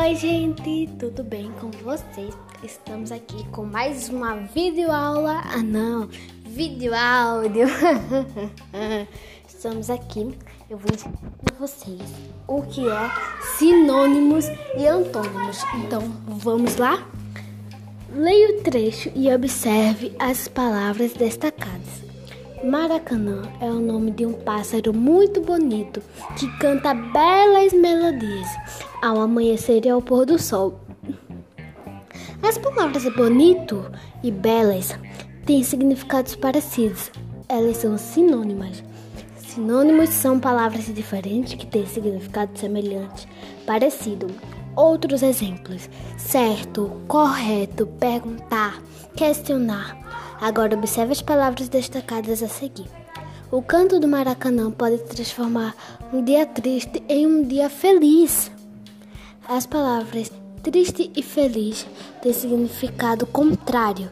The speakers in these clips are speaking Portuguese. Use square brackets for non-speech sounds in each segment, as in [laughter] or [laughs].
Oi, gente, tudo bem com vocês? Estamos aqui com mais uma videoaula. Ah, não, vídeo áudio. [laughs] Estamos aqui. Eu vou ensinar para vocês o que é sinônimos e antônimos. Então, vamos lá? Leia o trecho e observe as palavras destacadas. Maracanã é o nome de um pássaro muito bonito que canta belas melodias ao amanhecer e ao pôr do sol. As palavras bonito e belas têm significados parecidos. Elas são sinônimas. Sinônimos são palavras diferentes que têm significado semelhante, parecido. Outros exemplos: certo, correto, perguntar, questionar. Agora observe as palavras destacadas a seguir. O canto do Maracanã pode transformar um dia triste em um dia feliz. As palavras triste e feliz têm significado contrário.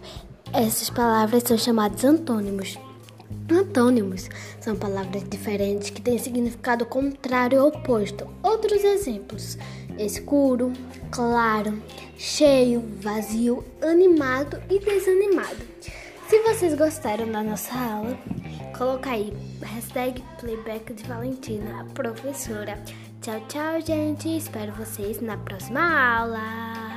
Essas palavras são chamadas antônimos. Antônimos são palavras diferentes que têm significado contrário ou oposto. Outros exemplos: escuro, claro, cheio, vazio, animado e desanimado. Se vocês gostaram da nossa aula, coloca aí hashtag playback de Valentina, a professora. Tchau, tchau, gente. Espero vocês na próxima aula.